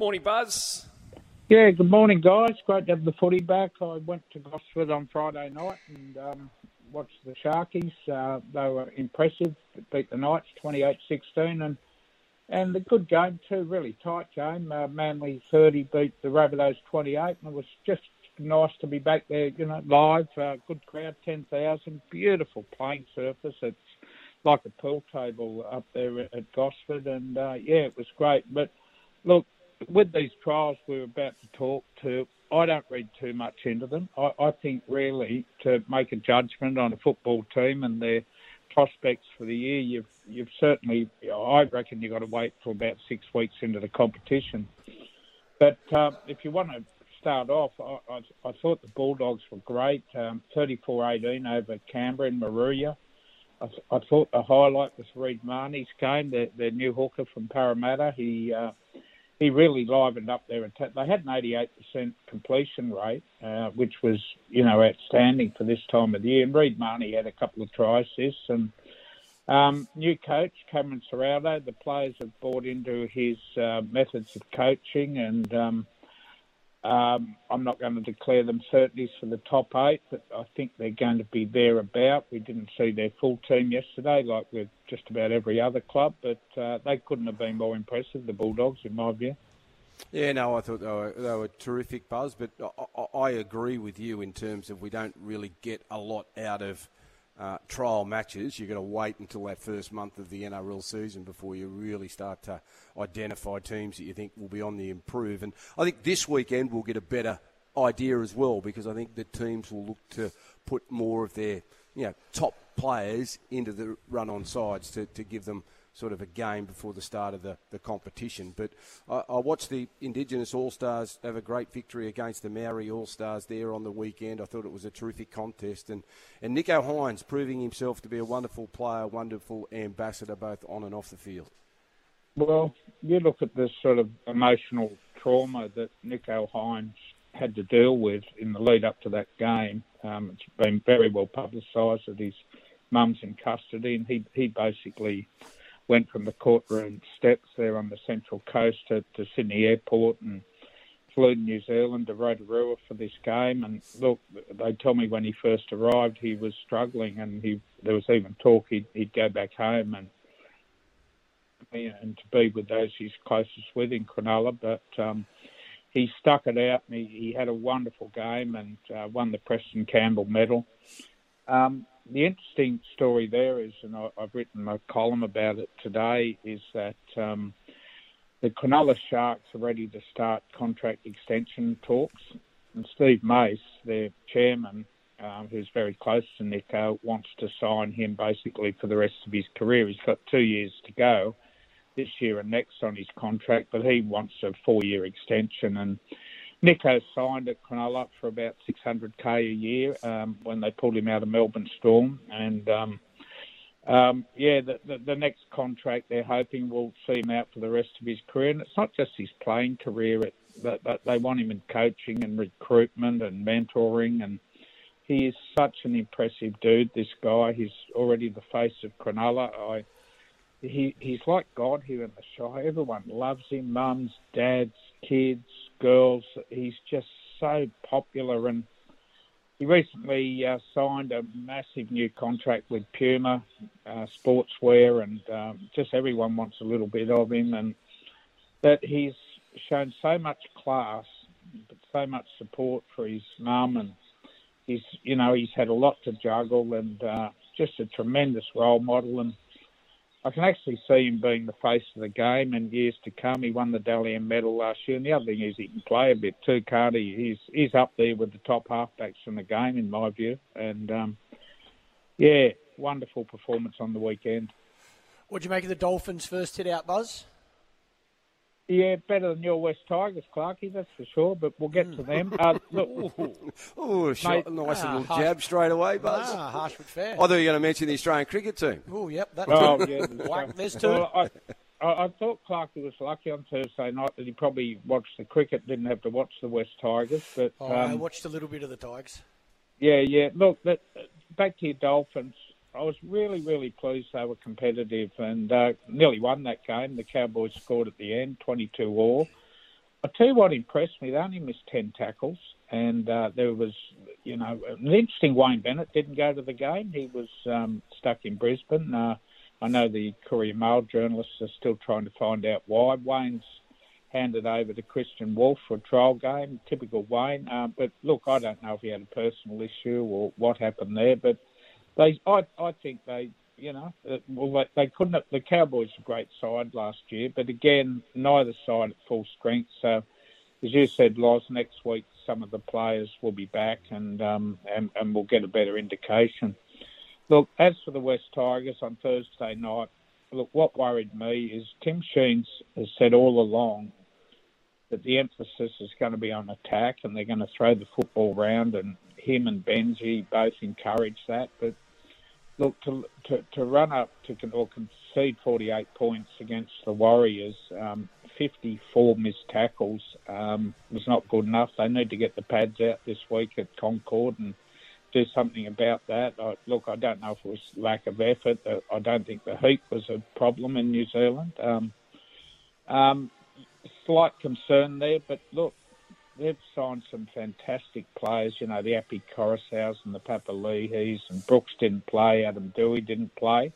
Morning, Buzz. Yeah, good morning, guys. Great to have the footy back. I went to Gosford on Friday night and um, watched the Sharkies. Uh, they were impressive. Beat the Knights 28-16 and and a good game too. Really tight game. Uh, Manly 30 beat the Rabbitohs 28, and it was just nice to be back there. You know, live. Uh, good crowd, 10,000. Beautiful playing surface. It's like a pool table up there at Gosford, and uh, yeah, it was great. But look, with these trials we are about to talk to, I don't read too much into them. I, I think really to make a judgment on a football team and their prospects for the year, you've you've certainly, I reckon, you've got to wait for about six weeks into the competition. But uh, if you want to start off, I, I, I thought the Bulldogs were great. Um, 34-18 over Canberra and Moruya. I, I thought the highlight was Reed Mahoney's game, their new hooker from Parramatta. He uh, he really livened up their attack. They had an 88% completion rate, uh, which was, you know, outstanding for this time of the year. And Reed Mahoney had a couple of try assists. And um, new coach, Cameron Ciraldo, the players have bought into his uh, methods of coaching and um, – um, I'm not going to declare them certainties for the top eight, but I think they're going to be thereabout. We didn't see their full team yesterday, like with just about every other club, but uh, they couldn't have been more impressive, the Bulldogs, in my view. Yeah, no, I thought they were, they were terrific, Buzz, but I, I agree with you in terms of we don't really get a lot out of uh, trial matches. You've got to wait until that first month of the NRL season before you really start to identify teams that you think will be on the improve. And I think this weekend we'll get a better idea as well because I think the teams will look to put more of their you know top players into the run on sides to, to give them sort of a game before the start of the, the competition. But I, I watched the Indigenous All Stars have a great victory against the Maori All Stars there on the weekend. I thought it was a terrific contest. And, and Nicho Hynes proving himself to be a wonderful player, wonderful ambassador both on and off the field. Well, you look at the sort of emotional trauma that Nicho Hynes had to deal with in the lead up to that game. Um, it's been very well publicised that his mum's in custody, and he he basically went from the courtroom steps there on the central coast to, to Sydney Airport and flew to New Zealand to Rotorua for this game. And look, they tell me when he first arrived, he was struggling, and he there was even talk he'd, he'd go back home and and to be with those he's closest with in Cronulla, but. Um, he stuck it out and he, he had a wonderful game and uh, won the Preston Campbell medal. Um, the interesting story there is, and I, have written a column about it today, is that um, the Cronulla Sharks are ready to start contract extension talks. And Steve Mace, their chairman, um, who's very close to Nicho, wants to sign him basically for the rest of his career. He's got two years to go this year and next on his contract, but he wants a four year extension. And Nicho signed at Cronulla for about 600k a year um, when they pulled him out of Melbourne Storm, and um, um, yeah, the, the, the, next contract they're hoping will see him out for the rest of his career. And it's not just his playing career; it, but, but they want him in coaching and recruitment and mentoring. And he is such an impressive dude. This guy, he's already the face of Cronulla. I he he's like God here in the Shire. Everyone loves him. Mums, dads, kids, girls. He's just so popular, and he recently uh, signed a massive new contract with Puma uh, Sportswear, and um, just everyone wants a little bit of him. And that he's shown so much class, but so much support for his mum, and he's you know he's had a lot to juggle, and uh, just a tremendous role model and I can actually see him being the face of the game in years to come. He won the Dally M medal last year, and the other thing is he can play a bit too, Cardi. He's he's up there with the top halfbacks in the game, in my view. And um, yeah, wonderful performance on the weekend. What'd you make of the Dolphins' first hit out, Buzz? Yeah, better than your West Tigers, Clarky, that's for sure. But we'll get to them. Uh, look, oh, nice ah, little jab straight away, Buzz. Ah, harsh but fair. I thought you were going to mention the Australian cricket team. Oh, yep, that's oh, yeah, there's two. Well, I, I, I thought Clarky was lucky on Thursday night that he probably watched the cricket, didn't have to watch the West Tigers. But oh, um, I watched a little bit of the Tigers. Yeah, yeah. Look, but back to your Dolphins. I was really, really pleased they were competitive and uh, nearly won that game. The Cowboys scored at the end, 22 all. I'll tell you what impressed me. They only missed 10 tackles, and uh, there was, you know, an interesting Wayne Bennett didn't go to the game. He was um, stuck in Brisbane. Uh, I know the Courier Mail journalists are still trying to find out why. Wayne's handed over to Kristian Woolf for a trial game, typical Wayne. Uh, but look, I don't know if he had a personal issue or what happened there, but they, I, I think they you know, uh, well, they, they couldn't. Have, the Cowboys were a great side last year, but again, neither side at full strength. So, as you said, Loz, next week some of the players will be back, and um, and, and we'll get a better indication. Look, as for the West Tigers on Thursday night, look, what worried me is Tim Sheens has said all along that the emphasis is going to be on attack, and they're going to throw the football around, and him and Benji both encourage that, but look to to, to run up to or concede 48 points against the Warriors. Um, 54 missed tackles um, was not good enough. They need to get the pads out this week at Concord and do something about that. I, look, I don't know if it was lack of effort. I don't think the heat was a problem in New Zealand. Um, um, slight concern there, but look, they've signed some fantastic players. You know, the Api Koroisaus and the Papali'is, and Brooks didn't play. Adam Doueihi didn't play.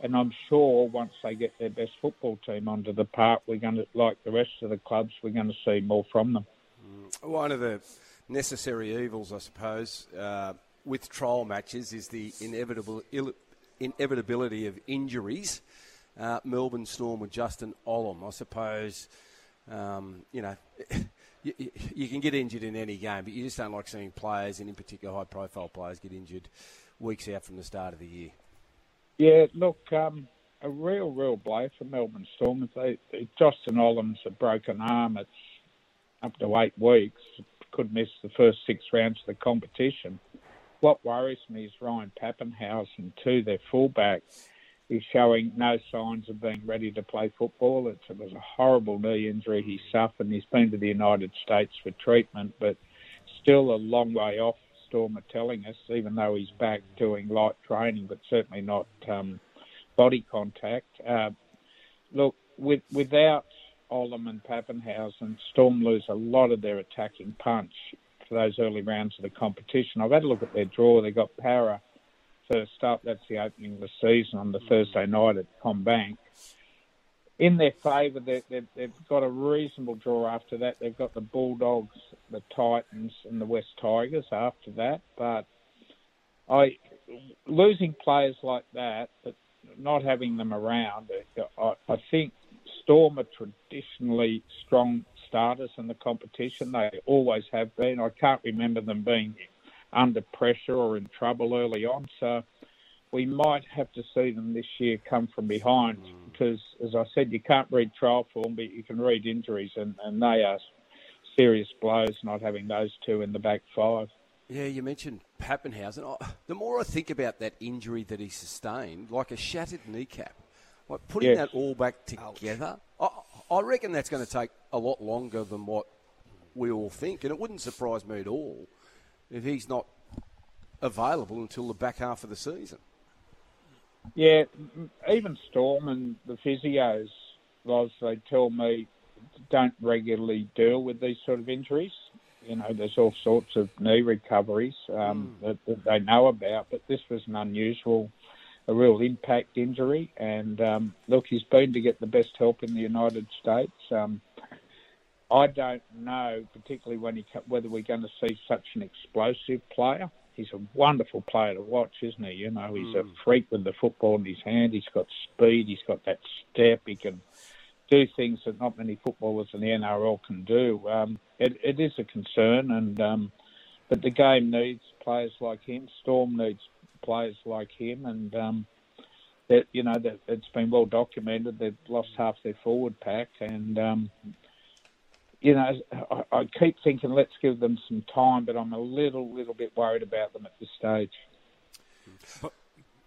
And I'm sure once they get their best football team onto the park, we're going to, like the rest of the clubs, we're going to see more from them. Mm. One of the necessary evils, I suppose, uh, with trial matches is the inevitable inevitability of injuries. Uh, Melbourne Storm with Justin Olam, I suppose. Um, you know, you, you, can get injured in any game, but you just don't like seeing players, and in particular high-profile players, get injured weeks out from the start of the year. Yeah, look, um, a real, real blow for Melbourne Storm. They, if Justin Olam's a broken arm, it's up to eight weeks. Could miss the first six rounds of the competition. What worries me is Ryan Papenhuyzen too, their fullback he's showing no signs of being ready to play football. It's, it was a horrible knee injury he suffered. He's been to the United States for treatment, but still a long way off. Storm are telling us, even though he's back doing light training, but certainly not um, body contact. Uh, look, with, without Olam and Papenhuyzen, Storm lose a lot of their attacking punch for those early rounds of the competition. I've had a look at their draw. They got Para first up. That's the opening of the season on the Thursday night at CommBank. In their favour, they've got a reasonable draw after that. They've got the Bulldogs, the Titans, and the West Tigers after that. But I losing players like that, but not having them around, I, I think Storm are traditionally strong starters in the competition. They always have been. I can't remember them being under pressure or in trouble early on. So we might have to see them this year come from behind mm. because, as I said, you can't read trial form, but you can read injuries, and, and they are serious blows not having those two in the back five. Yeah, you mentioned Papenhuyzen. The more I think about that injury that he sustained, like a shattered kneecap, like putting yes. that all back together, I, I reckon that's going to take a lot longer than what we all think, and it wouldn't surprise me at all if he's not available until the back half of the season. Yeah, even Storm and the physios, Loz, they tell me don't regularly deal with these sort of injuries. You know, there's all sorts of knee recoveries um, mm. that, that, they know about, but this was an unusual, a real impact injury. And um, look, he's been to get the best help in the United States. Um, I don't know, particularly when he whether we're going to see such an explosive player. He's a wonderful player to watch, isn't he? You know, he's mm. a hmm. freak with the football in his hand. He's got speed. He's got that step. He can do things that not many footballers in the NRL can do. Um, it, it is a concern, and um, but the game needs players like him. Storm needs players like him, and um, that you know that it's been well documented. They've lost half their forward pack, and um, you know, I, I keep thinking let's give them some time, but I'm a little, little bit worried about them at this stage.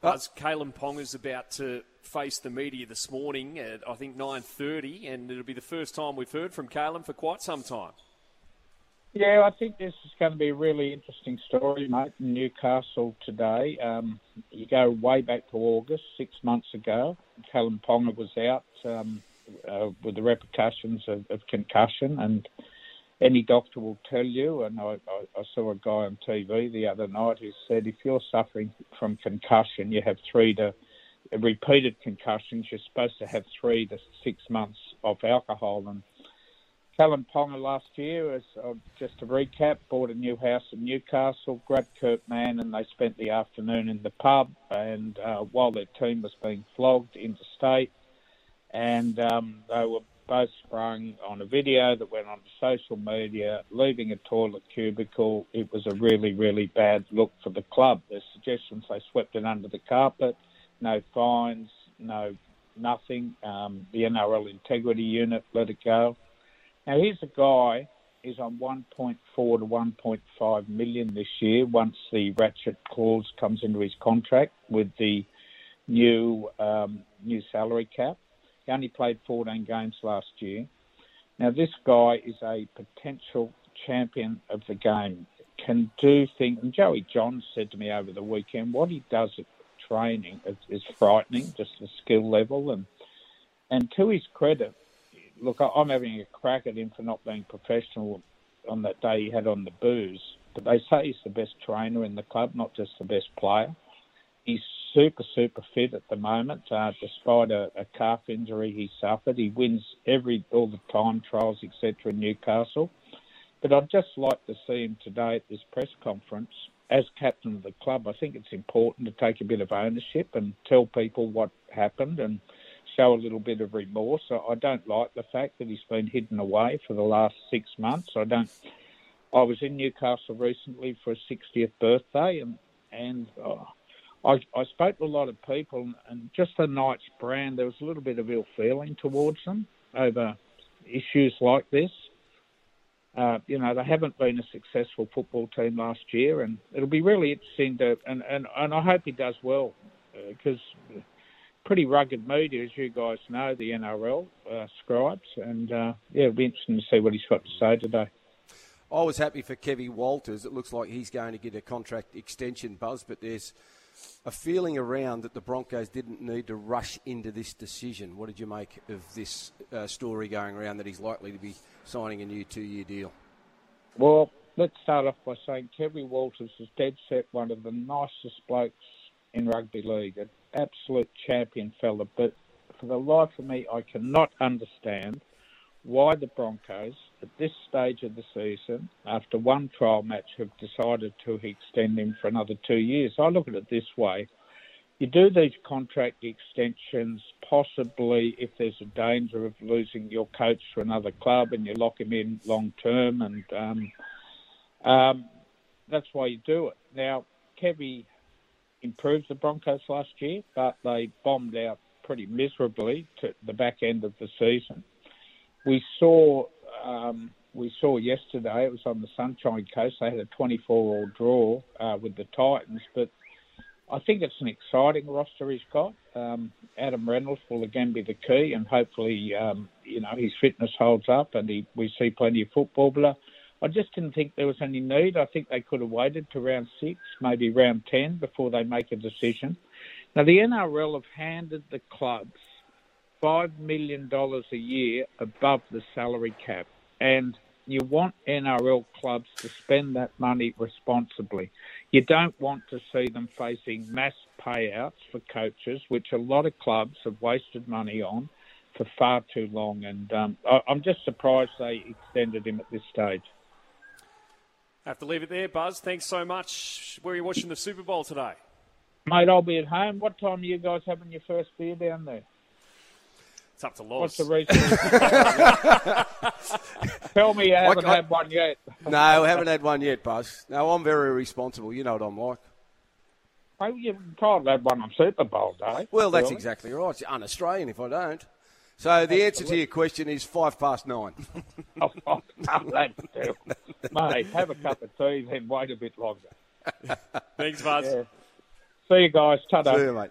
Buzz, Kalyn Ponga is about to face the media this morning at I think 9:30, and it'll be the first time we've heard from Kalyn for quite some time. Yeah, I think this is going to be a really interesting story, mate. In Newcastle today, um, you go way back to August, six months ago. Kalyn Ponga was out. Um, uh, with the repercussions of, of concussion. And any doctor will tell you, and I, I, I saw a guy on TV the other night who said if you're suffering from concussion, you have three to repeated concussions, you're supposed to have three to six months of alcohol. And Kalyn Ponga last year, as uh, just to recap, bought a new house in Newcastle, grabbed Kurt Mann, and they spent the afternoon in the pub. And uh, while their team was being flogged interstate, and um, they were both sprung on a video that went on social media, leaving a toilet cubicle. It was a really, really bad look for the club. There's suggestions they swept it under the carpet, no fines, no nothing. Um, the NRL Integrity Unit let it go. Now here's a guy. He's on 1.4 to 1.5 million this year. Once the ratchet clause comes into his contract with the new um, new salary cap. He only played 14 games last year. Now, this guy is a potential champion of the game, can do things. And Joey John said to me over the weekend, what he does at training is, is frightening, just the skill level. And, and to his credit, look, I'm having a crack at him for not being professional on that day he had on the booze. But they say he's the best trainer in the club, not just the best player. He's super, super fit at the moment, uh, despite a, a, calf injury he suffered. He wins every all the time trials, etc. in Newcastle. But I'd just like to see him today at this press conference as captain of the club. I think it's important to take a bit of ownership and tell people what happened and show a little bit of remorse. I don't like the fact that he's been hidden away for the last six months. I don't. I was in Newcastle recently for a 60th birthday, and and oh, I, I spoke to a lot of people, and just the Knights brand, there was a little bit of ill feeling towards them over issues like this. Uh, you know, they haven't been a successful football team last year, and it'll be really interesting to, and, and, and I hope he does well, because uh, pretty rugged media, as you guys know, the NRL uh, scribes, and uh, yeah, it'll be interesting to see what he's got to say today. I was happy for Kevin Walters. It looks like he's going to get a contract extension, Buzz, but there's a feeling around that the Broncos didn't need to rush into this decision. What did you make of this uh, story going around that he's likely to be signing a new two-year deal? Well, let's start off by saying Kevin Walters is dead set one of the nicest blokes in rugby league, an absolute champion fella. But for the life of me, I cannot understand why the Broncos, at this stage of the season, after one trial match, have decided to extend him for another two years. I look at it this way. You do these contract extensions possibly if there's a danger of losing your coach to another club and you lock him in long term, and um, um, that's why you do it. Now, Kevy improved the Broncos last year, but they bombed out pretty miserably to the back end of the season we saw um, we saw yesterday. It was on the Sunshine Coast. They had a 24-all draw uh, with the Titans, but I think it's an exciting roster he's got. Um, Adam Reynolds will again be the key, and hopefully, um, you know, his fitness holds up, and he, we see plenty of football. But I just didn't think there was any need. I think they could have waited to round six, maybe round ten, before they make a decision. Now, the NRL have handed the clubs $5 million a year above the salary cap. And you want NRL clubs to spend that money responsibly. You don't want to see them facing mass payouts for coaches, which a lot of clubs have wasted money on for far too long. And um, I, I'm just surprised they extended him at this stage. Have to leave it there, Buzz. Thanks so much. Where are you watching the Super Bowl today? Mate, I'll be at home. What time are you guys having your first beer down there? It's up to Loz. What's the reason? Tell me you haven't I, I, had one yet. no, I haven't had one yet, Buzz. No, I'm very responsible. You know what I'm like. Well, you can't have one on Super Bowl Day. Well, that's really? exactly right. It's un-Australian if I don't. So the answer to your question is five past nine. oh, oh, that's too. Mate, have a cup of tea, then wait a bit longer. Thanks, Buzz. Yeah. See you guys. Ta-da. See you, mate.